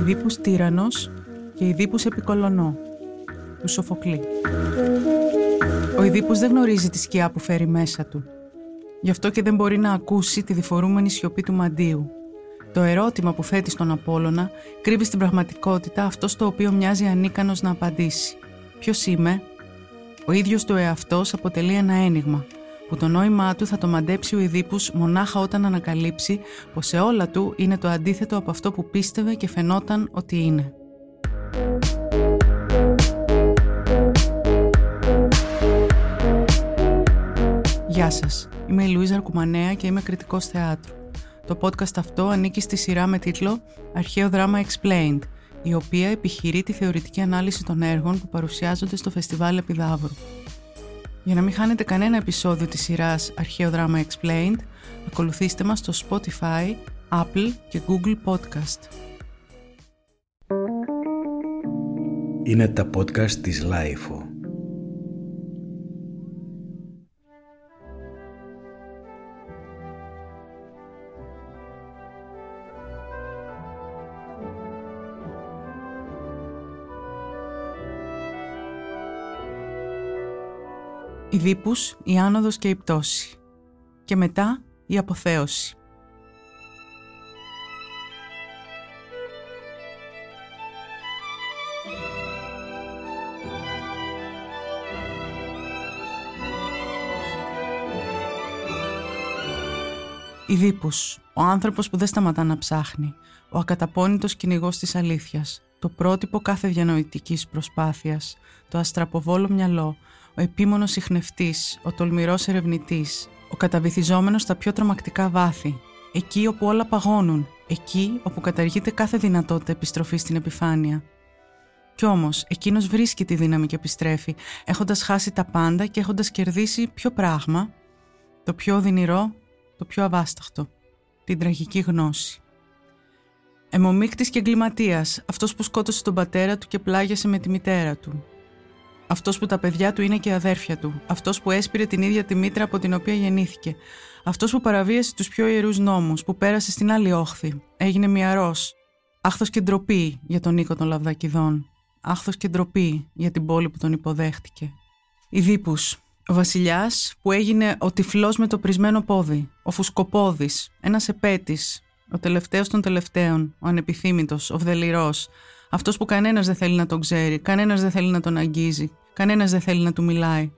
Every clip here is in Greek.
Ιδίπους Τύρανος και Ιδίπους Επικολονό του Σοφοκλή. Ο Ιδίπους δεν γνωρίζει τη σκιά που φέρει μέσα του. Γι' αυτό και δεν μπορεί να ακούσει τη διφορούμενη σιωπή του μαντίου. Το ερώτημα που θέτει στον Απόλλωνα κρύβει στην πραγματικότητα αυτό στο οποίο μοιάζει ανίκανος να απαντήσει. Ποιος είμαι; Ο ίδιος του εαυτός αποτελεί ένα ένιγμα, που το νόημά του θα το μαντέψει ο Ιδίπους μονάχα όταν ανακαλύψει πως σε όλα του είναι το αντίθετο από αυτό που πίστευε και φαινόταν ότι είναι. Γεια σας, είμαι η Λουίζα Αρκουμανέα και είμαι κριτικός θεάτρου. Το podcast αυτό ανήκει στη σειρά με τίτλο «Αρχαίο δράμα Explained», η οποία επιχειρεί τη θεωρητική ανάλυση των έργων που παρουσιάζονται στο Φεστιβάλ Επιδαύρου. Για να μην χάνετε κανένα επεισόδιο της σειράς Αρχαίο Δράμα Explained, ακολουθήστε μας στο Spotify, Apple και Google Podcast. Είναι τα podcast της Lifeo. Δίπους, η άνοδος και η πτώση. Και μετά η αποθέωση. Ιδίπους, ο άνθρωπος που δεν σταματά να ψάχνει, ο ακαταπώνητος κυνηγός της αλήθειας, το πρότυπο κάθε διανοητικής προσπάθειας, το αστραποβόλο μυαλό, ο επίμονος συχνευτής, ο τολμηρός ερευνητής, ο καταβυθιζόμενος στα πιο τρομακτικά βάθη, εκεί όπου όλα παγώνουν, εκεί όπου καταργείται κάθε δυνατότητα επιστροφής στην επιφάνεια. Κι όμως, εκείνος βρίσκει τη δύναμη και επιστρέφει, έχοντας χάσει τα πάντα και έχοντας κερδίσει ποιο πράγμα, το πιο οδυνηρό, το πιο αβάσταχτο, την τραγική γνώση. Εμομίκτης και εγκληματίας, αυτός που σκότωσε τον πατέρα του και πλάγιασε με τη μητέρα του, αυτός που τα παιδιά του είναι και αδέρφια του. Αυτός που έσπηρε την ίδια τη μήτρα από την οποία γεννήθηκε. Αυτός που παραβίασε τους πιο ιερούς νόμους, που πέρασε στην άλλη όχθη. Έγινε μυαρό. Άχθος και ντροπή για τον οίκο των Λαβδακιδών. Άχθος και ντροπή για την πόλη που τον υποδέχτηκε. Ιδίπους. Ο βασιλιάς που έγινε ο τυφλός με το πρισμένο πόδι. Ο φουσκοπόδης. Ένας επέτης. Ο τελευταίος των τελευταίων. Ο ανεπιθύμητος. Ο βδελιρός. Αυτός που κανένας δεν θέλει να τον ξέρει, κανένας δεν θέλει να τον αγγίζει, κανένας δεν θέλει να του μιλάει.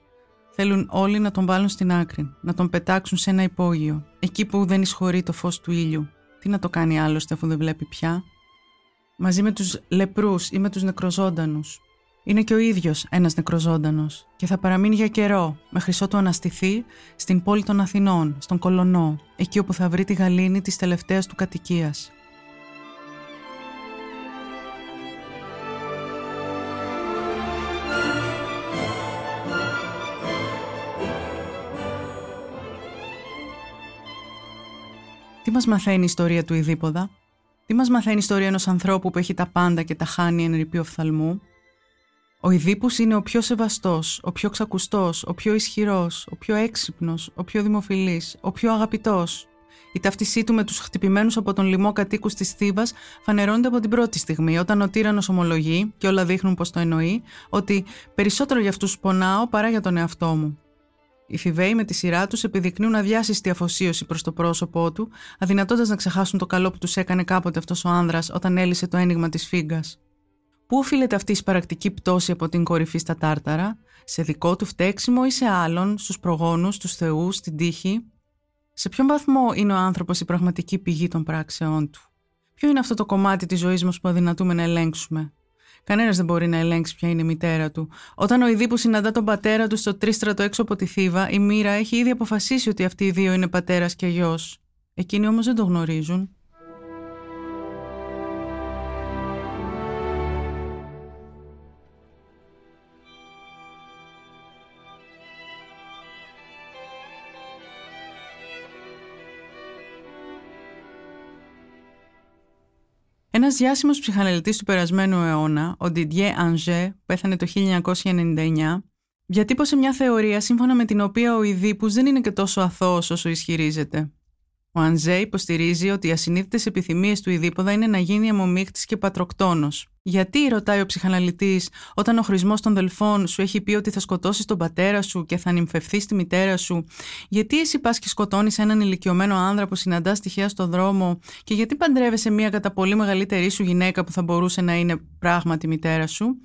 Θέλουν όλοι να τον βάλουν στην άκρη, να τον πετάξουν σε ένα υπόγειο, εκεί που δεν εισχωρεί το φως του ήλιου. Τι να το κάνει άλλωστε αφού δεν βλέπει πια; Μαζί με τους λεπρούς ή με τους νεκροζώντανους. Είναι και ο ίδιος ένας νεκροζώντανος και θα παραμείνει για καιρό, μέχρι ότου αναστηθεί στην πόλη των Αθηνών, στον Κολονό, εκεί όπου θα βρει τη γαλήνη της τελευταίας του κατοικίας. Μας μαθαίνει η ιστορία του Ιδίποδα; Τι μας μαθαίνει η ιστορία ενός ανθρώπου που έχει τα πάντα και τα χάνει εν ρηπεί οφθαλμού; Ο Ιδίπους είναι ο πιο σεβαστός, ο πιο ξακουστός, ο πιο ισχυρός, ο πιο έξυπνος, ο πιο δημοφιλής, ο πιο αγαπητός. Η ταύτισή του με τους χτυπημένους από τον λοιμό κατοίκους της Θήβας φανερώνεται από την πρώτη στιγμή, όταν ο τύρανος ομολογεί, και όλα δείχνουν πως το εννοεί, ότι περισσότερο για αυτούς πονάω παρά για τον εαυτό μου. Οι Φιβαίοι με τη σειρά τους επιδεικνύουν αδιάσυστη αφοσίωση προς το πρόσωπό του, αδυνατώντας να ξεχάσουν το καλό που τους έκανε κάποτε αυτός ο άνδρας όταν έλυσε το ένιγμα της φίγκα. Πού οφείλεται αυτή η σπαρακτική πτώση από την κορυφή στα τάρταρα, σε δικό του φταίξιμο ή σε άλλον, στους προγόνους, του θεούς, στην τύχη; Σε ποιον βαθμό είναι ο άνθρωπος η πραγματική πηγή των πράξεών του; Ποιο είναι αυτό το κομμάτι της ζωής μας που αδυνατούμε να ελέγξουμε, Κανένας δεν μπορεί να ελέγξει ποια είναι η μητέρα του. Όταν ο Ιδίπου συναντά τον πατέρα του στο τρίστρατο έξω από τη Θήβα, η μοίρα έχει ήδη αποφασίσει ότι αυτοί οι δύο είναι πατέρας και γιος. Εκείνοι όμως δεν το γνωρίζουν. Ένας διάσημος ψυχαναλυτής του περασμένου αιώνα, ο Didier Ange, πέθανε το 1999, Διατύπωσε μια θεωρία σύμφωνα με την οποία ο Ιδίπους δεν είναι και τόσο αθώος όσο ισχυρίζεται. Ο Αντζέ υποστηρίζει ότι οι ασυνείδητες επιθυμίες του Ιδίποδα είναι να γίνει αιμομίκτη και πατροκτόνος. Γιατί, ρωτάει ο ψυχαναλυτής, όταν ο χρησμό των δελφών σου έχει πει ότι θα σκοτώσεις τον πατέρα σου και θα νυμφευθείς τη μητέρα σου, γιατί εσύ πας και σκοτώνεις έναν ηλικιωμένο άνδρα που συναντάς τυχαία στο δρόμο και γιατί παντρεύεσαι μία κατά πολύ μεγαλύτερη σου γυναίκα που θα μπορούσε να είναι πράγματι μητέρα σου;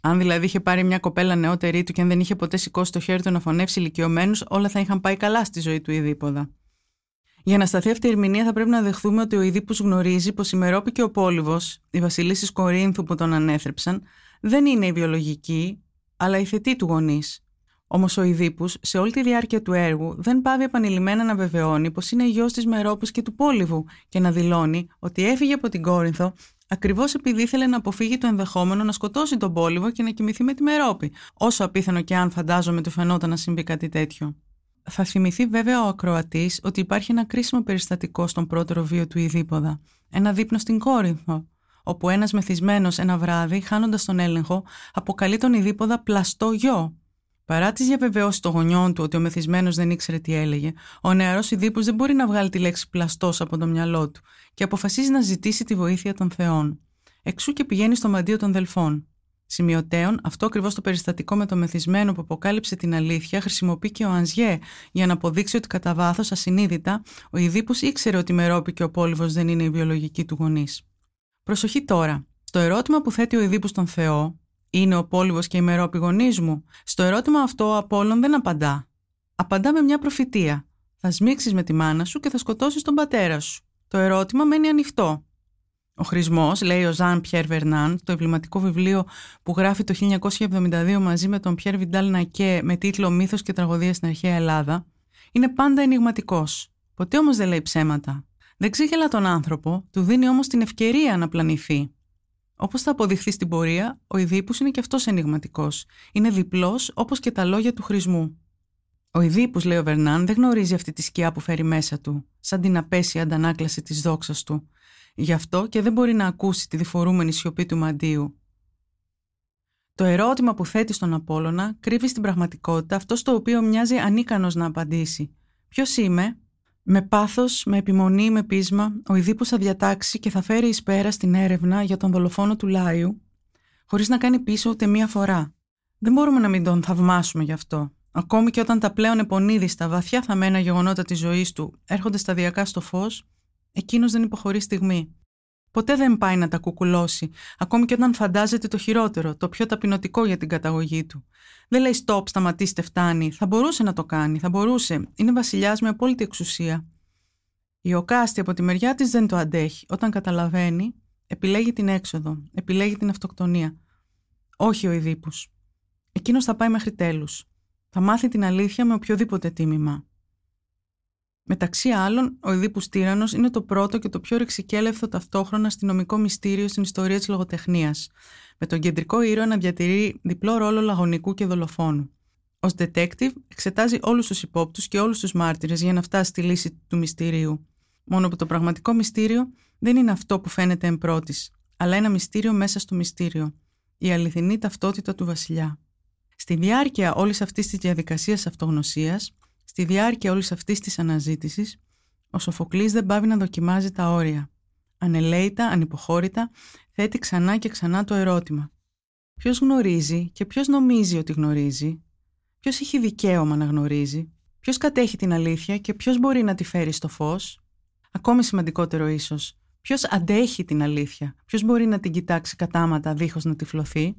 Αν δηλαδή είχε πάρει μια κοπέλα νεότερη του και αν δεν είχε ποτέ σηκώσει το χέρι του να φωνεύσει ηλικιωμένους, όλα θα είχαν πάει καλά στη ζωή του Ιδίποδα. Για να σταθεί αυτή η ερμηνεία, θα πρέπει να δεχθούμε ότι ο Ιδίπους γνωρίζει πως η Μερόπη και ο Πόλυβος, οι βασιλίσει Κορίνθου που τον ανέθρεψαν, δεν είναι η βιολογική, αλλά η θετή του γονείς. Όμως ο Ιδίπους, σε όλη τη διάρκεια του έργου, δεν πάβει επανειλημμένα να βεβαιώνει πως είναι γιος της Μερόπη και του Πόλυβου και να δηλώνει ότι έφυγε από την Κόρινθο ακριβώς επειδή ήθελε να αποφύγει το ενδεχόμενο να σκοτώσει τον Πόλυβο και να κοιμηθεί με τη Μερόπη, όσο απίθανο και αν φαντάζομαι του φαινόταν να συμβεί κάτι τέτοιο. Θα θυμηθεί βέβαια ο ακροατής ότι υπάρχει ένα κρίσιμο περιστατικό στον πρώτο βίο του Ιδίποδα. Ένα δείπνο στην Κόρινθο, όπου ένας μεθυσμένος ένα βράδυ, χάνοντας τον έλεγχο, αποκαλεί τον Ιδίποδα πλαστό γιο. Παρά τις διαβεβαιώσεις των γονιών του ότι ο μεθυσμένος δεν ήξερε τι έλεγε, ο νεαρός Ιδίπο δεν μπορεί να βγάλει τη λέξη πλαστός από το μυαλό του και αποφασίζει να ζητήσει τη βοήθεια των Θεών. Εξού και πηγαίνει στο μαντίο των Δελφών. Σημειωτέων, αυτό ακριβώς το περιστατικό με το μεθυσμένο που αποκάλυψε την αλήθεια χρησιμοποιεί και ο Ανζιέ για να αποδείξει ότι κατά βάθος ασυνείδητα ο Ιδίπους ήξερε ότι η Μερόπη και ο Πόλυβος δεν είναι η βιολογική του γονεί. Προσοχή τώρα. Στο ερώτημα που θέτει ο Ιδίπους στον Θεό, είναι ο Πόλυβος και η Μερόπη γονείς μου, στο ερώτημα αυτό ο Απόλλων δεν απαντά. Απαντά με μια προφητεία. Θα σμίξεις με τη μάνα σου και θα σκοτώσεις τον πατέρα σου. Το ερώτημα μένει ανοιχτό. Ο χρησμός, λέει ο Ζαν Πιέρ Βερνάν, το εμβληματικό βιβλίο που γράφει το 1972 μαζί με τον Πιέρ Βιντάλ Νακέ με τίτλο Μύθος και τραγωδία στην αρχαία Ελλάδα, είναι πάντα ενηγματικός. Ποτέ όμως δεν λέει ψέματα. Δεν ξύγελα τον άνθρωπο, του δίνει όμως την ευκαιρία να πλανηθεί. Όπως θα αποδειχθεί στην πορεία, ο Ιδίπους είναι και αυτός ενηγματικός. Είναι διπλός όπως και τα λόγια του χρησμού. Ο Ιδίπους, λέει ο Βερνάν, δεν γνωρίζει αυτή τη σκιά που φέρει μέσα του, σαν την απέσια αντανάκλαση της δόξας του, Γι' αυτό και δεν μπορεί να ακούσει τη διφορούμενη σιωπή του μαντίου. Το ερώτημα που θέτει στον Απόλλωνα κρύβει στην πραγματικότητα αυτό στο οποίο μοιάζει ανίκανος να απαντήσει. Ποιος είμαι; Με πάθος, με επιμονή, με πείσμα, ο Ιδίπους θα διατάξει και θα φέρει εις πέρα στην έρευνα για τον δολοφόνο του Λάιου, χωρίς να κάνει πίσω ούτε μία φορά. Δεν μπορούμε να μην τον θαυμάσουμε γι' αυτό. Ακόμη και όταν τα πλέον επονίδιστα, βαθιά θαμμένα γεγονότα της ζωής του έρχονται σταδιακά στο φως, Εκείνος δεν υποχωρεί στιγμή. Ποτέ δεν πάει να τα κουκουλώσει, ακόμη και όταν φαντάζεται το χειρότερο, το πιο ταπεινωτικό για την καταγωγή του. Δεν λέει stop, σταματήστε, φτάνει. Θα μπορούσε να το κάνει, θα μπορούσε. Είναι βασιλιάς με απόλυτη εξουσία. Η Οκάστη από τη μεριά της δεν το αντέχει. Όταν καταλαβαίνει, επιλέγει την έξοδο, επιλέγει την αυτοκτονία. Όχι ο Ιδίπους. Εκείνος θα πάει μέχρι τέλους. Θα μάθει την αλήθεια με οποιοδήποτε τίμημα. Μεταξύ άλλων, ο Ιδίπους Τύρανος είναι το πρώτο και το πιο ρηξικέλευθο ταυτόχρονα αστυνομικό μυστήριο στην ιστορία της λογοτεχνίας, με τον κεντρικό ήρωα να διατηρεί διπλό ρόλο λαγωνικού και δολοφόνου. Ω detective, εξετάζει όλους τους υπόπτους και όλους τους μάρτυρες για να φτάσει στη λύση του μυστηρίου. Μόνο που το πραγματικό μυστήριο δεν είναι αυτό που φαίνεται εν πρώτης, αλλά ένα μυστήριο μέσα στο μυστήριο. Η αληθινή ταυτότητα του βασιλιά. Στη διάρκεια όλης αυτής της διαδικασίας αυτογνωσίας, Στη διάρκεια όλης αυτής της αναζήτησης, ο Σοφοκλής δεν πάβει να δοκιμάζει τα όρια. Ανελαίητα, ανυποχώρητα, θέτει ξανά και ξανά το ερώτημα. Ποιος γνωρίζει και ποιος νομίζει ότι γνωρίζει, ποιος έχει δικαίωμα να γνωρίζει, ποιος κατέχει την αλήθεια και ποιος μπορεί να τη φέρει στο φως; Ακόμη σημαντικότερο ίσως, ποιος αντέχει την αλήθεια, ποιος μπορεί να την κοιτάξει κατάματα δίχως να τυφλωθεί;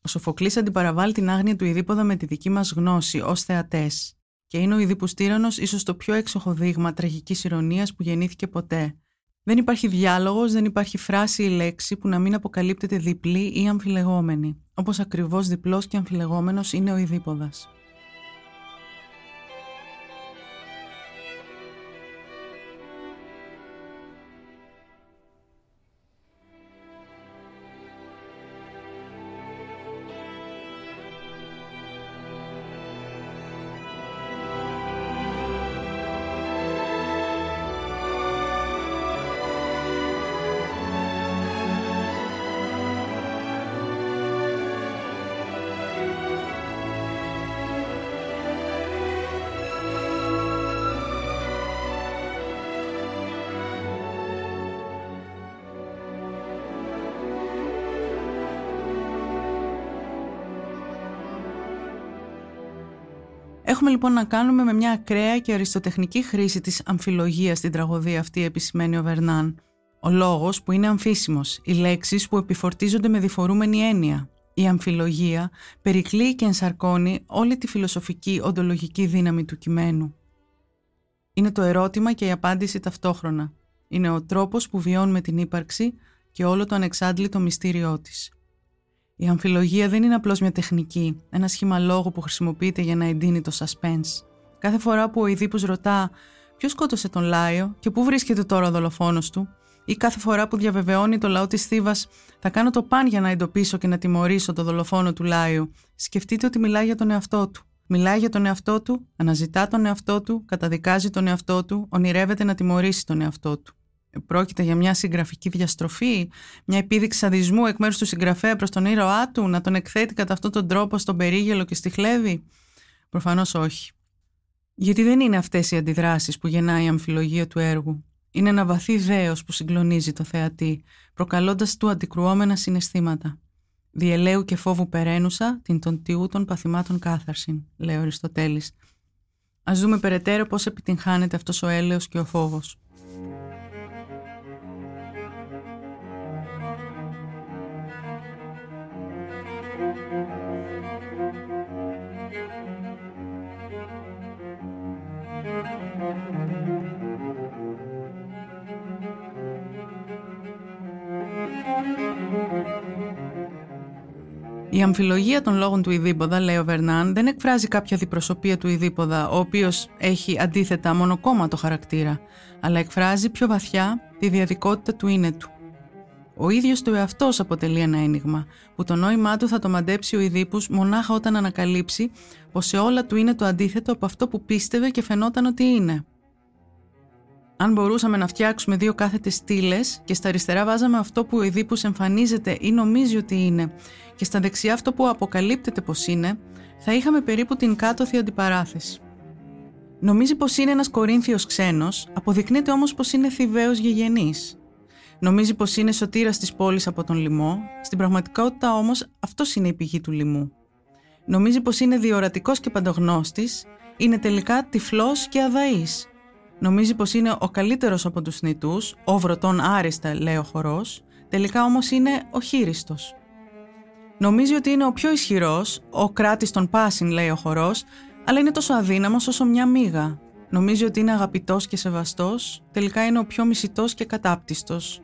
Ο Σοφοκλής αντιπαραβάλλει την άγνοια του ειδήποδα με τη δική μας γνώση ως θεατές και είναι ο Ιδίπους Τύρανος ίσως το πιο έξοχο δείγμα τραγικής ηρωνίας που γεννήθηκε ποτέ. Δεν υπάρχει διάλογος, δεν υπάρχει φράση ή λέξη που να μην αποκαλύπτεται διπλή ή αμφιλεγόμενη, όπως ακριβώς διπλός και αμφιλεγόμενος είναι ο Ιδίποδας. Έχουμε λοιπόν να κάνουμε με μια ακραία και αριστοτεχνική χρήση της αμφιλογίας στην τραγωδία αυτή επισημαίνει ο Βερνάν. Ο λόγος που είναι αμφίσιμος, οι λέξεις που επιφορτίζονται με διφορούμενη έννοια. Η αμφιλογία περικλεί και ενσαρκώνει όλη τη φιλοσοφική οντολογική δύναμη του κειμένου. Είναι το ερώτημα και η απάντηση ταυτόχρονα. Είναι ο τρόπος που βιώνουμε την ύπαρξη και όλο το ανεξάντλητο μυστήριό της. Η αμφιλογία δεν είναι απλώς μια τεχνική, ένα σχήμα λόγου που χρησιμοποιείται για να εντείνει το suspense. Κάθε φορά που ο Ιδίπους ρωτά ποιος σκότωσε τον Λάιο και πού βρίσκεται τώρα ο δολοφόνος του, ή κάθε φορά που διαβεβαιώνει το λαό της Θήβας «Θα κάνω το παν για να εντοπίσω και να τιμωρήσω το δολοφόνο του Λάιου», σκεφτείτε ότι μιλάει για τον εαυτό του. Μιλάει για τον εαυτό του, αναζητά τον εαυτό του, καταδικάζει τον εαυτό του, ονειρεύεται να τιμωρήσει τον εαυτό του. Πρόκειται για μια συγγραφική διαστροφή, μια επίδειξη σαδισμού εκ μέρους του συγγραφέα προς τον ήρωά του, να τον εκθέτει κατά αυτόν τον τρόπο στον περίγελο και στη χλέβη; Προφανώς όχι. Γιατί δεν είναι αυτές οι αντιδράσεις που γεννάει η αμφιλογία του έργου. Είναι ένα βαθύ δέος που συγκλονίζει το θεατή, προκαλώντας του αντικρουόμενα συναισθήματα. Διελαίου και φόβου περαίνουσα την των τιού των παθημάτων κάθαρσιν, λέει ο Αριστοτέλης. Ας δούμε περαιτέρω πώς επιτυγχάνεται αυτός ο έλεος και ο φόβος. Η αμφιλογία των λόγων του Ιδίποδα, λέει ο Βερνάν, δεν εκφράζει κάποια διπροσωπεία του Ιδίποδα, ο οποίος έχει αντίθετα μονοκόμματο χαρακτήρα, αλλά εκφράζει πιο βαθιά τη διαδικότητα του είναι του. Ο ίδιος του εαυτός αποτελεί ένα ένιγμα, που το νόημά του θα το μαντέψει ο Ιδίπους μονάχα όταν ανακαλύψει πως σε όλα του είναι το αντίθετο από αυτό που πίστευε και φαινόταν ότι είναι. Αν μπορούσαμε να φτιάξουμε δύο κάθετες στήλες και στα αριστερά βάζαμε αυτό που ο Ιδίπους εμφανίζεται ή νομίζει ότι είναι και στα δεξιά αυτό που αποκαλύπτεται πως είναι, θα είχαμε περίπου την κάτωθη αντιπαράθεση. Νομίζει πως είναι ένας Κορίνθιος ξένος, αποδεικνύεται όμως πως είναι Θηβαίος γηγενής. Νομίζει πως είναι σωτήρας της πόλης από τον λοιμό, στην πραγματικότητα όμως αυτός είναι η πηγή του λοιμού. Νομίζει πως είναι διορατικός και παντογνώστης, είναι τελικά τυφλός και αδαής. Νομίζει πως είναι ο καλύτερος από τους νητούς, ο βρωτών άριστα λέει ο χορός, τελικά όμως είναι ο χείριστος. Νομίζει ότι είναι ο πιο ισχυρός, ο κράτης των πάσιν λέει ο χορός, αλλά είναι τόσο αδύναμος όσο μια μύγα. Νομίζει ότι είναι αγαπητός και σεβαστός, τελικά είναι ο πιο μισητός και κατάπτυστος.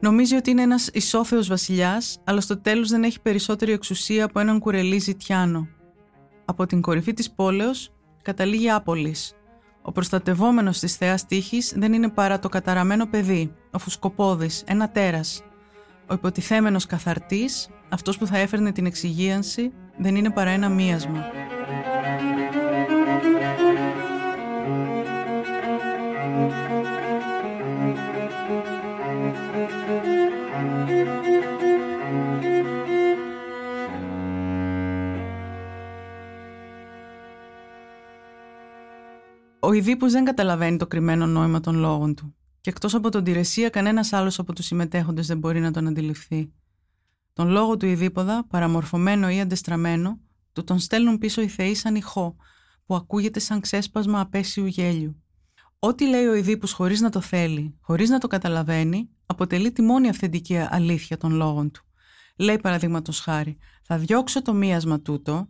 Νομίζει ότι είναι ένας ισόθεος βασιλιάς, αλλά στο τέλος δεν έχει περισσότερη εξουσία από έναν κουρελί ζητιάνο. Από την κορυφή της πόλεως καταλήγει άπολης. Ο προστατευόμενος της θεάς τύχης δεν είναι παρά το καταραμένο παιδί, ο φουσκοπόδης, ένα τέρας. Ο υποτιθέμενος καθαρτής, αυτός που θα έφερνε την εξυγίανση, δεν είναι παρά ένα μίασμα. Ο Ιδίπους δεν καταλαβαίνει το κρυμμένο νόημα των λόγων του και εκτός από τον Τηρεσία κανένας άλλος από τους συμμετέχοντες δεν μπορεί να τον αντιληφθεί. Τον λόγο του Ιδίποδα, παραμορφωμένο ή αντεστραμμένο, του τον στέλνουν πίσω οι θεοί σαν ηχό, που ακούγεται σαν ξέσπασμα απέσιου γέλιου. Ό,τι λέει ο Ιδίπους χωρίς να το θέλει, χωρίς να το καταλαβαίνει, αποτελεί τη μόνη αυθεντική αλήθεια των λόγων του. Λέει παραδείγματος χάρη, θα διώξω το μίασμα τούτο,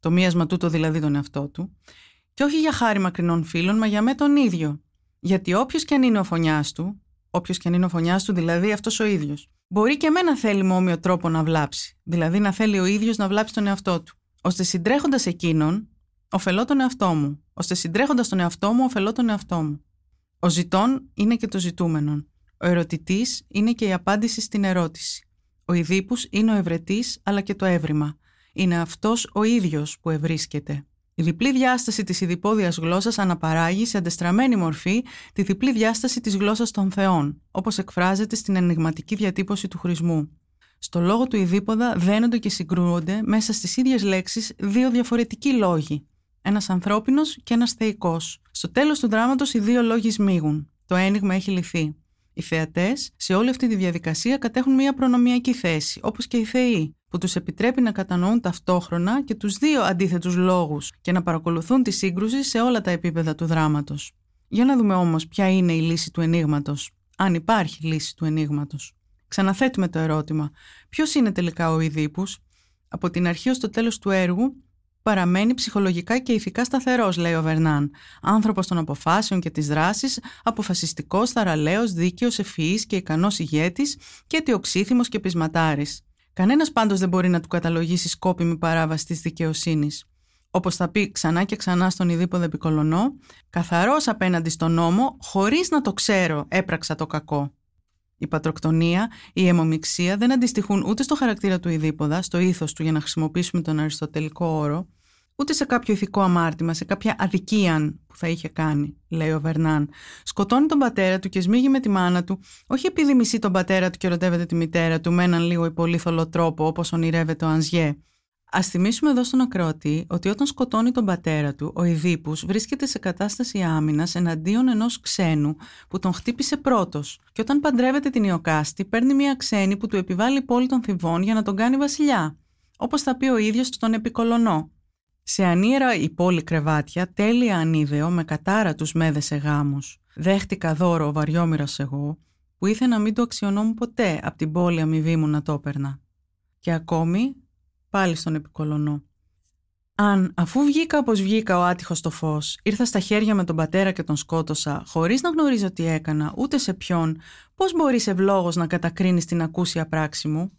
το μίασμα τούτο δηλαδή τον εαυτό του, και όχι για χάρη μακρινών φίλων, μα για με τον ίδιο. Γιατί όποιος και αν είναι ο φωνιάς του, όποιος και αν είναι ο φωνιάς του, δηλαδή αυτός ο ίδιος, μπορεί και εμένα θέλει με όμοιο τρόπο να βλάψει. Δηλαδή να θέλει ο ίδιος να βλάψει τον εαυτό του. ώστε συντρέχοντας εκείνον, ωφελώ τον εαυτό μου. ώστε συντρέχοντας τον εαυτό μου, ωφελώ τον εαυτό μου. Ο ζητών είναι και το ζητούμενον. Ο ερωτητής είναι και η απάντηση στην ερώτηση. Ο Ιδίπου είναι ο ευρετής αλλά και το έβριμα. Είναι αυτός ο ίδιος που ευρίσκεται. Η διπλή διάσταση της ειδipόδιας γλώσσας αναπαράγει σε αντεστραμμένη μορφή τη διπλή διάσταση της γλώσσας των θεών, όπως εκφράζεται στην ενηγματική διατύπωση του χρησμού. Στο λόγο του ειδίποδα δένονται και συγκρούονται μέσα στις ίδιες λέξεις δύο διαφορετικοί λόγοι, ένας ανθρώπινος και ένας θεϊκός. Στο τέλος του δράματος οι δύο λόγοι σμίγουν. Το ένιγμα έχει λυθεί. Οι θεατές σε όλη αυτή τη διαδικασία κατέχουν μια προνομιακή θέση, όπως και οι θεοί. Που τους επιτρέπει να κατανοούν ταυτόχρονα και τους δύο αντίθετους λόγους και να παρακολουθούν τη σύγκρουση σε όλα τα επίπεδα του δράματος. Για να δούμε όμως ποια είναι η λύση του ενίγματος, αν υπάρχει λύση του ενίγματος. Ξαναθέτουμε το ερώτημα. Ποιος είναι τελικά ο Ιδίπους; Από την αρχή ως το τέλος του έργου παραμένει ψυχολογικά και ηθικά σταθερός, λέει ο Βερνάν. Άνθρωπος των αποφάσεων και της δράσης, αποφασιστικός, θαραλέος, δίκαιος, ευφυής και ικανός ηγέτης και αιτιοξύθυμος και πεισματάρης. Κανένας πάντως δεν μπορεί να του καταλογίσει σκόπιμη παράβαση της δικαιοσύνης. Όπως θα πει ξανά και ξανά στον Ιδίποδο Επικολονό, καθαρός απέναντι στον νόμο, χωρίς να το ξέρω, έπραξα το κακό. Η πατροκτονία, η αιμομηξία δεν αντιστοιχούν ούτε στο χαρακτήρα του Ιδίποδα, στο ήθος του για να χρησιμοποιήσουμε τον αριστοτελικό όρο, ούτε σε κάποιο ηθικό αμάρτημα, σε κάποια αδικία που θα είχε κάνει, λέει ο Βερνάν. Σκοτώνει τον πατέρα του και σμίγει με τη μάνα του, όχι επειδή μισεί τον πατέρα του και ερωτεύεται τη μητέρα του με έναν λίγο υπολήθολο τρόπο, όπως ονειρεύεται ο Ανζιέ, Α θυμίσουμε εδώ στον ακροατή ότι όταν σκοτώνει τον πατέρα του, ο Ιδίπους βρίσκεται σε κατάσταση άμυνας εναντίον ενός ξένου που τον χτύπησε πρώτος. Και όταν παντρεύεται την Ιωκάστη, παίρνει μια ξένη που του επιβάλλει πόλη των θυβών για να τον κάνει βασιλιά. Όπως θα πει ο ίδιος στον Επικολονό. Σε ανίερα η πόλη κρεβάτια, τέλεια ανίδεο με κατάρα τους μέδες γάμους. Δέχτηκα δώρο βαριόμοιρα εγώ, που ήθελα να μην το αξιωνόμουν ποτέ από την πόλη αμοιβή μου να το έπαιρνα. Και ακόμη πάλι στον επικολονό. Αν, αφού βγήκα όπως βγήκα ο άτυχος στο φως, ήρθα στα χέρια με τον πατέρα και τον σκότωσα, χωρίς να γνωρίζω τι έκανα, ούτε σε ποιον, πώς μπορείς ευλόγως να κατακρίνεις την ακούσια πράξη μου;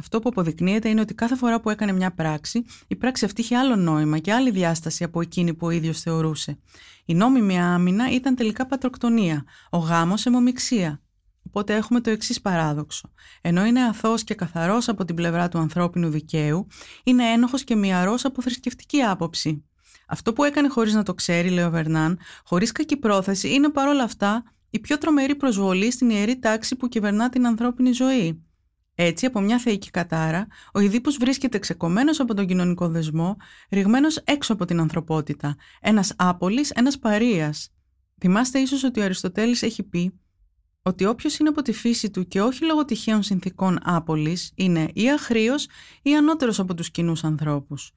Αυτό που αποδεικνύεται είναι ότι κάθε φορά που έκανε μια πράξη, η πράξη αυτή είχε άλλο νόημα και άλλη διάσταση από εκείνη που ο ίδιος θεωρούσε. Η νόμιμη άμυνα ήταν τελικά πατροκτονία, ο γάμος αιμομηξία. Οπότε έχουμε το εξής παράδοξο. Ενώ είναι αθώος και καθαρός από την πλευρά του ανθρώπινου δικαίου, είναι ένοχος και μυαρό από θρησκευτική άποψη. Αυτό που έκανε χωρίς να το ξέρει, λέει ο Βερνάν, χωρίς κακή πρόθεση, είναι παρόλα αυτά η πιο τρομερή προσβολή στην ιερή τάξη που κυβερνά την ανθρώπινη ζωή. Έτσι, από μια θεϊκή κατάρα, ο Ιδίπους βρίσκεται ξεκομμένος από τον κοινωνικό δεσμό, ρηγμένος έξω από την ανθρωπότητα, ένας άπολης, ένας παρείας. Θυμάστε ίσως ότι ο Αριστοτέλης έχει πει ότι όποιος είναι από τη φύση του και όχι λόγω τυχαίων συνθήκων άπολης είναι ή αχρήος ή ανώτερος από τους κοινούς ανθρώπους.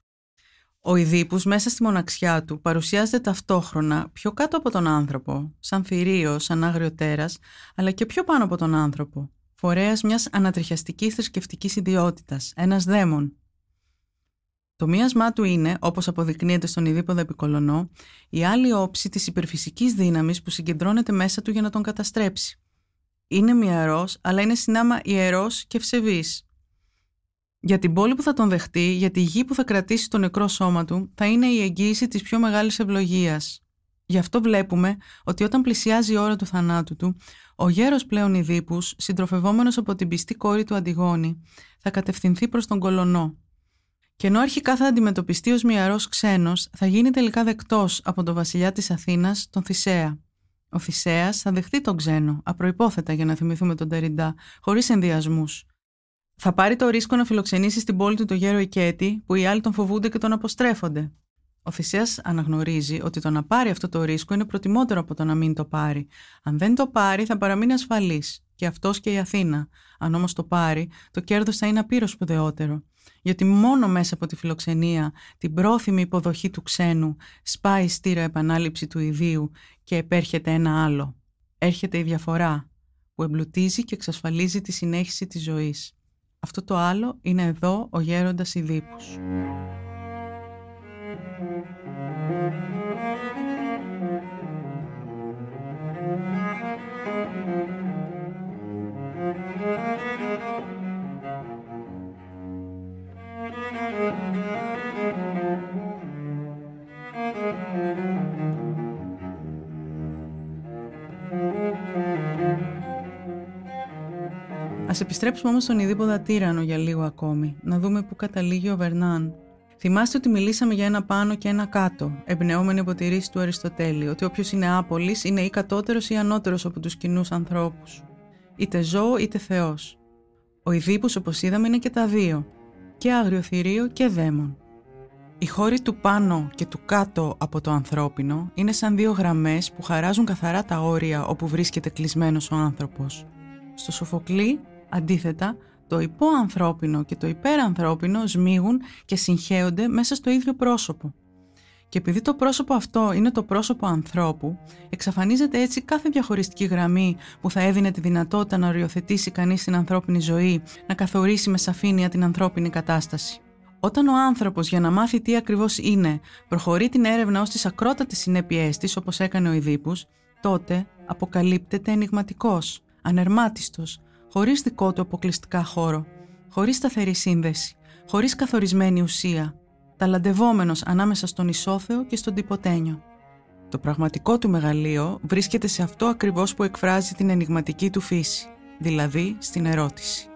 Ο Ιδίπους μέσα στη μοναξιά του παρουσιάζεται ταυτόχρονα πιο κάτω από τον άνθρωπο, σαν θηρίο, σαν άγριο τέρας, αλλά και πιο πάνω από τον άνθρωπο, φορέας μιας ανατριχιαστικής θρησκευτικής ιδιότητας, ένας δαίμον. Το μίασμά του είναι, όπως αποδεικνύεται στον Ιδίποδο Επικολονό, η άλλη όψη της υπερφυσικής δύναμης που συγκεντρώνεται μέσα του για να τον καταστρέψει είναι μυαρός, αλλά είναι συνάμα ιερός και ευσεβής. Για την πόλη που θα τον δεχτεί, για τη γη που θα κρατήσει το νεκρό σώμα του, θα είναι η εγγύηση της πιο μεγάλης ευλογίας. Γι' αυτό βλέπουμε ότι όταν πλησιάζει η ώρα του θανάτου του, ο γέρος πλέον Ιδίπους, συντροφευόμενος από την πιστή κόρη του Αντιγόνη, θα κατευθυνθεί προς τον κολονό. Και ενώ αρχικά θα αντιμετωπιστεί ως μυαρός ξένος, θα γίνει τελικά δεκτός από τον βασιλιά της Αθήνας, τον Θησέα. Ο Θησέα θα δεχτεί τον ξένο, απροπόθετα για να θυμηθούμε τον Τεριντά, χωρίς ενδιασμούς. Θα πάρει το ρίσκο να φιλοξενήσει στην πόλη του το γέρο Οικέτη, που οι άλλοι τον φοβούνται και τον αποστρέφονται. Ο Θησέας αναγνωρίζει ότι το να πάρει αυτό το ρίσκο είναι προτιμότερο από το να μην το πάρει. Αν δεν το πάρει, θα παραμείνει ασφαλής. Και αυτός και η Αθήνα. Αν όμως το πάρει, το κέρδος θα είναι απείρως σπουδαιότερο. Γιατί μόνο μέσα από τη φιλοξενία, την πρόθυμη υποδοχή του ξένου, σπάει η στήρα επανάληψη του ιδίου και επέρχεται ένα άλλο. Έρχεται η διαφορά που εμπλουτίζει και εξασφαλίζει τη συνέχιση της ζωής. Αυτό το άλλο είναι εδώ ο γέροντας Ιδίπους. Επιστρέψουμε όμως στον Ιδίποδα Τύρανο για λίγο ακόμη, να δούμε πού καταλήγει ο Βερνάν. Θυμάστε ότι μιλήσαμε για ένα πάνω και ένα κάτω, εμπνεόμενοι από τη ρίση του Αριστοτέλη, ότι όποιος είναι άπολης είναι ή κατώτερος ή ανώτερος από τους κοινούς ανθρώπους. Είτε ζώο είτε θεός. Ο Ιδίπους όπως είδαμε είναι και τα δύο, και αγριοθυρίο και δαίμον. Οι χώροι του πάνω και του κάτω από το ανθρώπινο είναι σαν δύο γραμμές που χαράζουν καθαρά τα όρια όπου βρίσκεται κλεισμένος ο άνθρωπος. Στο Σοφοκλή Αντίθετα, το υποανθρώπινο και το υπερανθρώπινο σμίγουν και συγχέονται μέσα στο ίδιο πρόσωπο. Και επειδή το πρόσωπο αυτό είναι το πρόσωπο ανθρώπου, εξαφανίζεται έτσι κάθε διαχωριστική γραμμή που θα έδινε τη δυνατότητα να οριοθετήσει κανείς την ανθρώπινη ζωή, να καθορίσει με σαφήνεια την ανθρώπινη κατάσταση. Όταν ο άνθρωπος για να μάθει τι ακριβώς είναι, προχωρεί την έρευνα ως τις ακρότατες συνέπειές της, όπως έκανε ο Ιδίπους, τότε αποκαλύπτεται ενηγματικός, ανερμάτιστος, χωρίς δικό του αποκλειστικά χώρο, χωρίς σταθερή σύνδεση, χωρίς καθορισμένη ουσία, ταλαντευόμενος ανάμεσα στον Ισόθεο και στον Τυποτένιο. Το πραγματικό του μεγαλείο βρίσκεται σε αυτό ακριβώς που εκφράζει την ενηγματική του φύση, δηλαδή στην ερώτηση.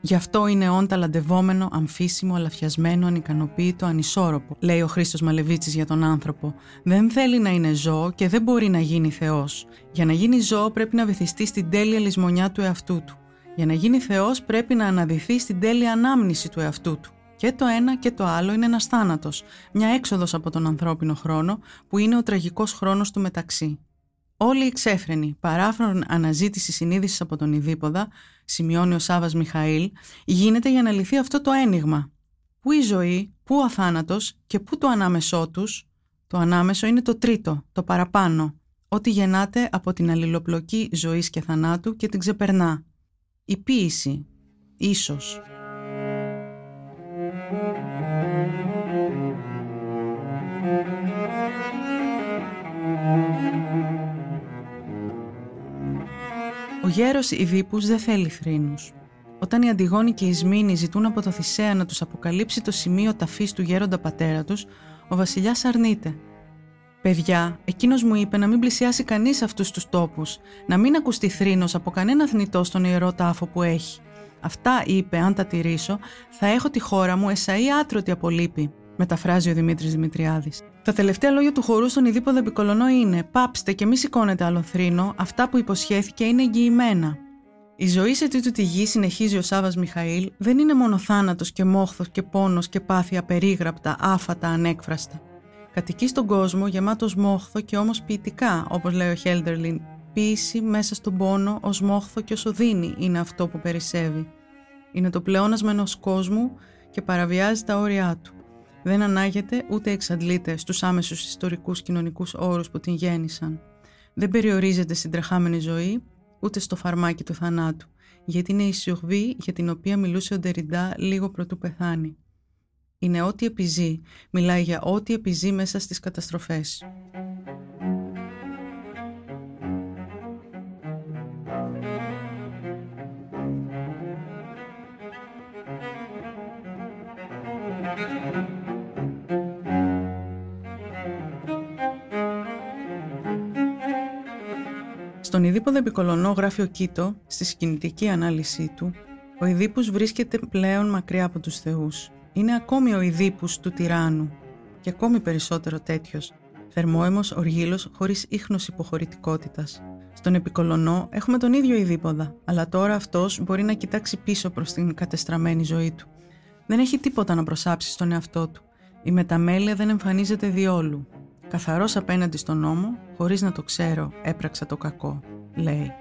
Γι' αυτό είναι όν ταλαντευόμενο, αμφίσιμο, αλαφιασμένο, ανικανοποίητο, ανισόρροπο, λέει ο Χρήστος Μαλεβίτσης για τον άνθρωπο. Δεν θέλει να είναι ζώο και δεν μπορεί να γίνει Θεός. Για να γίνει ζώο πρέπει να βυθιστεί στην τέλεια λησμονιά του εαυτού του. Για να γίνει Θεός πρέπει να αναδυθεί στην τέλεια ανάμνηση του εαυτού του. Και το ένα και το άλλο είναι ένας θάνατος, μια έξοδος από τον ανθρώπινο χρόνο που είναι ο τραγικός χρόνος του μεταξύ. Όλη η ξέφρενη, παράφρον αναζήτηση συνείδησης από τον Ιδίποδα, σημειώνει ο Σάβας Μιχαήλ, γίνεται για να λυθεί αυτό το ένιγμα. Πού η ζωή, πού ο θάνατος και πού το ανάμεσό τους; Το ανάμεσο είναι το τρίτο, το παραπάνω, ό,τι γεννάται από την αλληλοπλοκή ζωής και θανάτου και την ξεπερνά. Η ποίηση, ίσως. Ο γέρος Ιδίπους δεν θέλει θρήνους. Όταν οι Αντιγόνοι και οι Σμήνοι ζητούν από το Θησέα να τους αποκαλύψει το σημείο ταφής του γέροντα πατέρα τους, ο βασιλιάς αρνείται. Παιδιά, εκείνος μου είπε να μην πλησιάσει κανείς αυτούς τους τόπους, να μην ακουστεί θρήνος από κανένα θνητό στον ιερό τάφο που έχει. Αυτά, είπε, αν τα τηρήσω, θα έχω τη χώρα μου εσαΐ άτρωτη από λύπη, μεταφράζει ο Δημήτρης Δημητριάδης. Τα τελευταία λόγια του χορού στον Ιδίποδο Επικολονό είναι «Πάψτε και μη σηκώνετε άλλο θρήνο, αυτά που υποσχέθηκε είναι εγγυημένα». Η ζωή σε τούτη τη γη, συνεχίζει ο Σάβας Μιχαήλ, δεν είναι μόνο θάνατος και μόχθος και πόνος και πάθη απερίγραπτα, άφατα, ανέκφραστα. Κατοικεί στον κόσμο γεμάτος μόχθο και όμως ποιητικά, όπως λέει ο Χέλντερλιν. Ποίηση μέσα στον πόνο, ως μόχθο και ως οδύνη είναι αυτό που περισσεύει. Είναι το πλεόνασμα ενό κόσμου και παραβιάζει τα όρια του δεν ανάγεται ούτε εξαντλείται στους άμεσους ιστορικούς κοινωνικούς όρους που την γέννησαν. Δεν περιορίζεται στην τρεχάμενη ζωή, ούτε στο φαρμάκι του θανάτου, γιατί είναι η σιωχβή για την οποία μιλούσε ο Ντεριντά λίγο πρωτού πεθάνει. Είναι ό,τι επιζεί, μιλάει για ό,τι επιζεί μέσα στις καταστροφές. Στον Ιδίποδο Επικολονό γράφει ο Κίτο, στη σκηνητική ανάλυση του, ο Ιδίπους βρίσκεται πλέον μακριά από τους θεούς. Είναι ακόμη ο Ιδίπους του τυράννου και ακόμη περισσότερο τέτοιος, θερμόαιμος οργύλος χωρίς ίχνος υποχωρητικότητας. Στον Επικολονό έχουμε τον ίδιο Ιδίποδα, αλλά τώρα αυτός μπορεί να κοιτάξει πίσω προς την κατεστραμμένη ζωή του. Δεν έχει τίποτα να προσάψει στον εαυτό του. Η μεταμέλεια δεν εμφανίζεται διόλου. Καθαρός απέναντι στον νόμο, χωρίς να το ξέρω, έπραξα το κακό, λέει.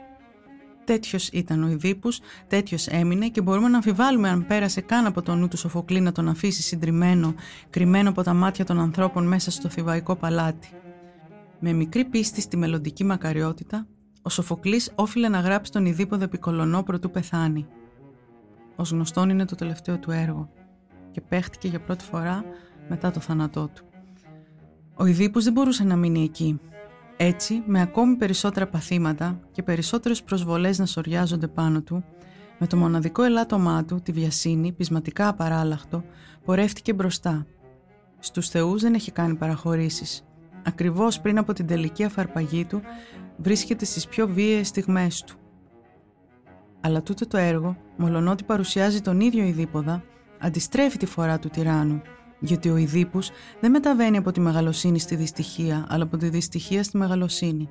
Τέτοιος ήταν ο Ιδίπους, τέτοιος έμεινε και μπορούμε να αμφιβάλλουμε αν πέρασε καν από το νου του Σοφοκλή να τον αφήσει συντριμμένο, κρυμμένο από τα μάτια των ανθρώπων μέσα στο θηβαϊκό παλάτι. Με μικρή πίστη στη μελλοντική μακαριότητα, ο Σοφοκλής όφιλε να γράψει τον Ιδίποδο επικολονό προτού πεθάνει. Ω γνωστόν είναι το τελευταίο του έργο και παίχτηκε για πρώτη φορά μετά το θάνατό του. Ο Ιδίπους δεν μπορούσε να μείνει εκεί. Έτσι, με ακόμη περισσότερα παθήματα και περισσότερες προσβολές να σοριάζονται πάνω του, με το μοναδικό ελάττωμά του, τη βιασύνη, πεισματικά απαράλλαχτο, πορεύτηκε μπροστά. Στους θεούς δεν έχει κάνει παραχωρήσεις. Ακριβώς πριν από την τελική αφαρπαγή του, βρίσκεται στις πιο βίαιες στιγμές του. Αλλά τούτο το έργο, μολονότι παρουσιάζει τον ίδιο Ιδίποδα, αντιστρέφει τη φορά του τυράννου γιατί ο Ιδίπους δεν μεταβαίνει από τη μεγαλοσύνη στη δυστυχία, αλλά από τη δυστυχία στη μεγαλοσύνη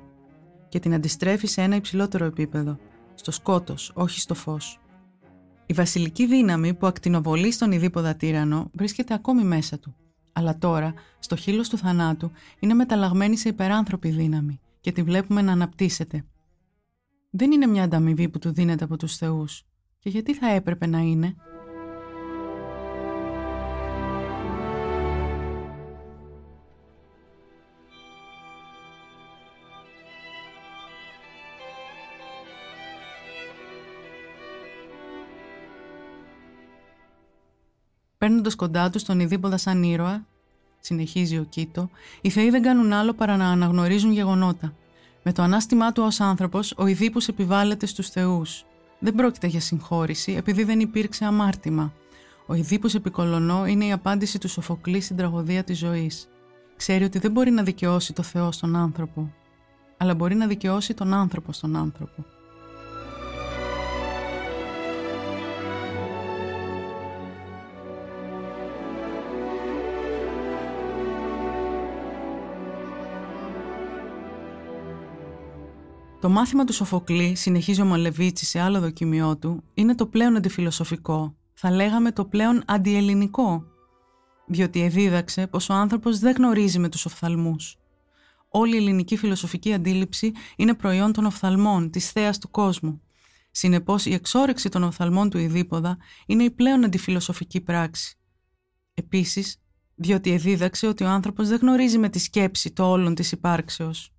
και την αντιστρέφει σε ένα υψηλότερο επίπεδο, στο σκότος, όχι στο φως. Η βασιλική δύναμη που ακτινοβολεί στον Ιδίποδα τύρανο βρίσκεται ακόμη μέσα του, αλλά τώρα, στο χείλος του θανάτου, είναι μεταλλαγμένη σε υπεράνθρωπη δύναμη και τη βλέπουμε να αναπτύσσεται. Δεν είναι μια ανταμοιβή που του δίνεται από τους θεούς, Και γιατί θα έπρεπε να είναι; Παίρνοντας κοντά τους τον Ιδίποδα σαν ήρωα, συνεχίζει ο Κίτο, οι θεοί δεν κάνουν άλλο παρά να αναγνωρίζουν γεγονότα. Με το ανάστημά του ως άνθρωπος, ο Ιδίπου επιβάλλεται στους θεούς. Δεν πρόκειται για συγχώρηση, επειδή δεν υπήρξε αμάρτημα. Ο Ιδίπου επικολονό είναι η απάντηση του Σοφοκλή στην τραγωδία της ζωής. Ξέρει ότι δεν μπορεί να δικαιώσει το Θεό στον άνθρωπο, αλλά μπορεί να δικαιώσει τον άνθρωπο στον άνθρωπο. Το μάθημα του Σοφοκλή, συνεχίζει ο Μαλεβίτσι σε άλλο δοκιμιό του, είναι το πλέον αντιφιλοσοφικό, θα λέγαμε το πλέον αντιελληνικό, διότι εδίδαξε πως ο άνθρωπος δεν γνωρίζει με τους οφθαλμούς. Όλη η ελληνική φιλοσοφική αντίληψη είναι προϊόν των οφθαλμών, της θέας του κόσμου. Συνεπώς η εξόρεξη των οφθαλμών του Ιδίποδα είναι η πλέον αντιφιλοσοφική πράξη. Επίσης, διότι εδίδαξε ότι ο άνθρωπος δεν γνωρίζει με τη σκέψη το όλον της υπάρξεως.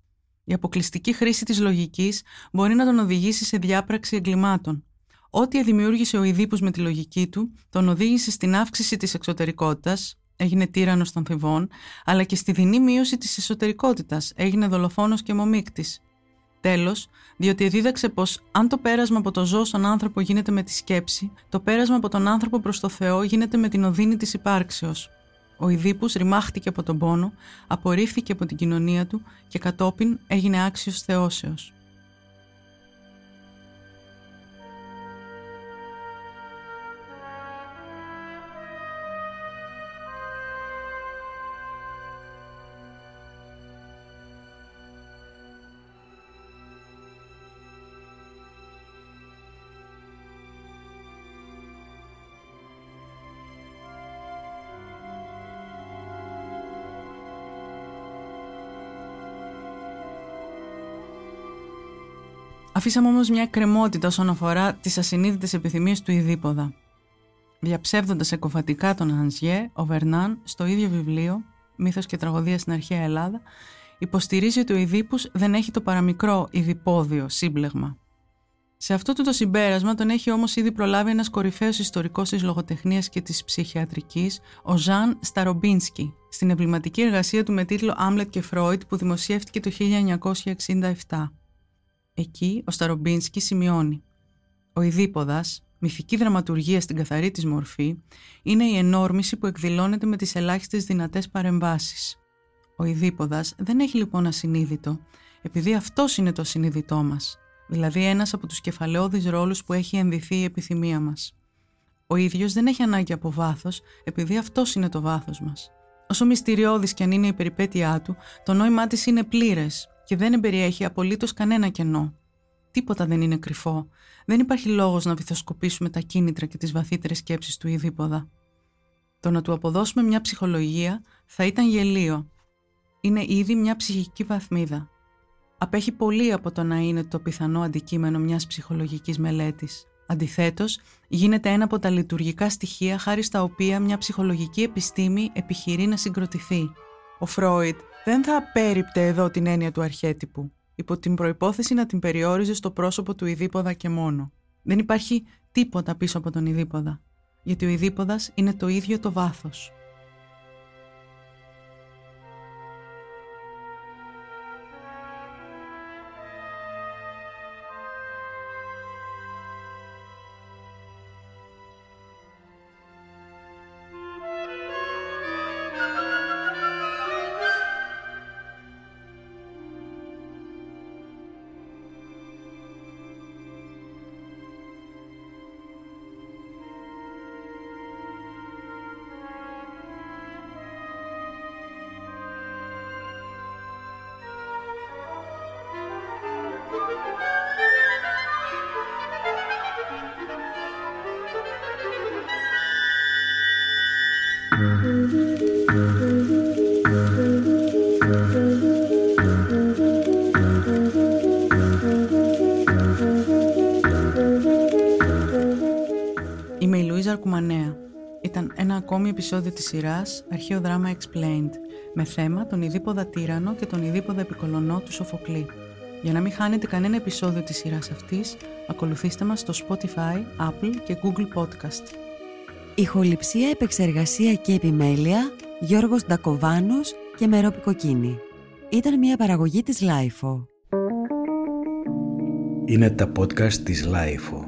Η αποκλειστική χρήση της λογικής μπορεί να τον οδηγήσει σε διάπραξη εγκλημάτων. Ό,τι δημιούργησε ο Ιδίπους με τη λογική του, τον οδήγησε στην αύξηση της εξωτερικότητας, έγινε τύρανος των θηβών, αλλά και στη δεινή μείωση της εσωτερικότητας, έγινε δολοφόνος και μομίκτης. Τέλος, διότι δίδαξε πως αν το πέρασμα από το ζώο στον άνθρωπο γίνεται με τη σκέψη, το πέρασμα από τον άνθρωπο προς το Θεό γίνεται με την οδύνη της υπάρξεως. Ο Ιδίπους ρημάχτηκε από τον πόνο, απορρίφθηκε από την κοινωνία του και κατόπιν έγινε άξιος θεώσεως. Αφήσαμε όμως μια κρεμότητα όσον αφορά τις ασυνείδητες επιθυμίες του Ιδίποδα. Διαψεύδοντας εκοφατικά τον Ανζιέ, ο Βερνάν, στο ίδιο βιβλίο, Μύθος και τραγωδία στην αρχαία Ελλάδα, υποστηρίζει ότι ο Ιδίπους δεν έχει το παραμικρό Ιδιπόδιο σύμπλεγμα. Σε αυτό το, το συμπέρασμα τον έχει όμως ήδη προλάβει ένας κορυφαίος ιστορικός της λογοτεχνίας και της ψυχιατρικής, ο Ζαν Σταρομπίνσκι, στην εμβληματική εργασία του με τίτλο Άμλετ και Φρόιτ που δημοσιεύτηκε το 1967. Εκεί ο Σταρομπίνσκι σημειώνει «Ο Ιδίποδας, μυθική δραματουργία στην καθαρή της μορφή, είναι η ενόρμηση που εκδηλώνεται με τις ελάχιστες δυνατές παρεμβάσεις. Ο Ιδίποδας δεν έχει λοιπόν ασυνείδητο, επειδή αυτός είναι το ασυνείδητό μας, δηλαδή ένας από τους κεφαλαιώδεις ρόλους που έχει ενδυθεί η επιθυμία μας. Ο ίδιος δεν έχει ανάγκη από βάθος, επειδή αυτός είναι το βάθος μας. Όσο μυστηριώδης κι αν είναι η περιπέτειά του, το νόημά της είναι πλήρες, και δεν εμπεριέχει απολύτως κανένα κενό. Τίποτα δεν είναι κρυφό. Δεν υπάρχει λόγος να βυθοσκοπήσουμε τα κίνητρα και τις βαθύτερες σκέψεις του ειδήποδα. Το να του αποδώσουμε μια ψυχολογία θα ήταν γελίο. Είναι ήδη μια ψυχική βαθμίδα. Απέχει πολύ από το να είναι το πιθανό αντικείμενο μιας ψυχολογικής μελέτης. Αντιθέτως, γίνεται ένα από τα λειτουργικά στοιχεία χάρη στα οποία μια ψυχολογική επιστήμη επιχειρεί να συγκροτηθεί. Ο Φρόιτ δεν θα απέριπτε εδώ την έννοια του αρχέτυπου, υπό την προϋπόθεση να την περιόριζε στο πρόσωπο του Ιδίποδα και μόνο. Δεν υπάρχει τίποτα πίσω από τον Ιδίποδα, γιατί ο Ιδίποδας είναι το ίδιο το βάθος. Επεισόδιο της σειράς Αρχαίο Δράμα Explained με θέμα τον Οιδίποδα Τύραννο και τον Οιδίποδα επί Κολωνώ του Σοφοκλή. Για να μην χάνετε κανένα επεισόδιο της σειράς αυτής, ακολουθήστε μας στο Spotify, Apple και Google Podcast. Ηχοληψία, επεξεργασία και επιμέλεια Γιώργος Ντακοβάνος και Μερόπη Κοκκίνη. Ήταν μια παραγωγή της LiFO. Είναι τα podcast της LiFO.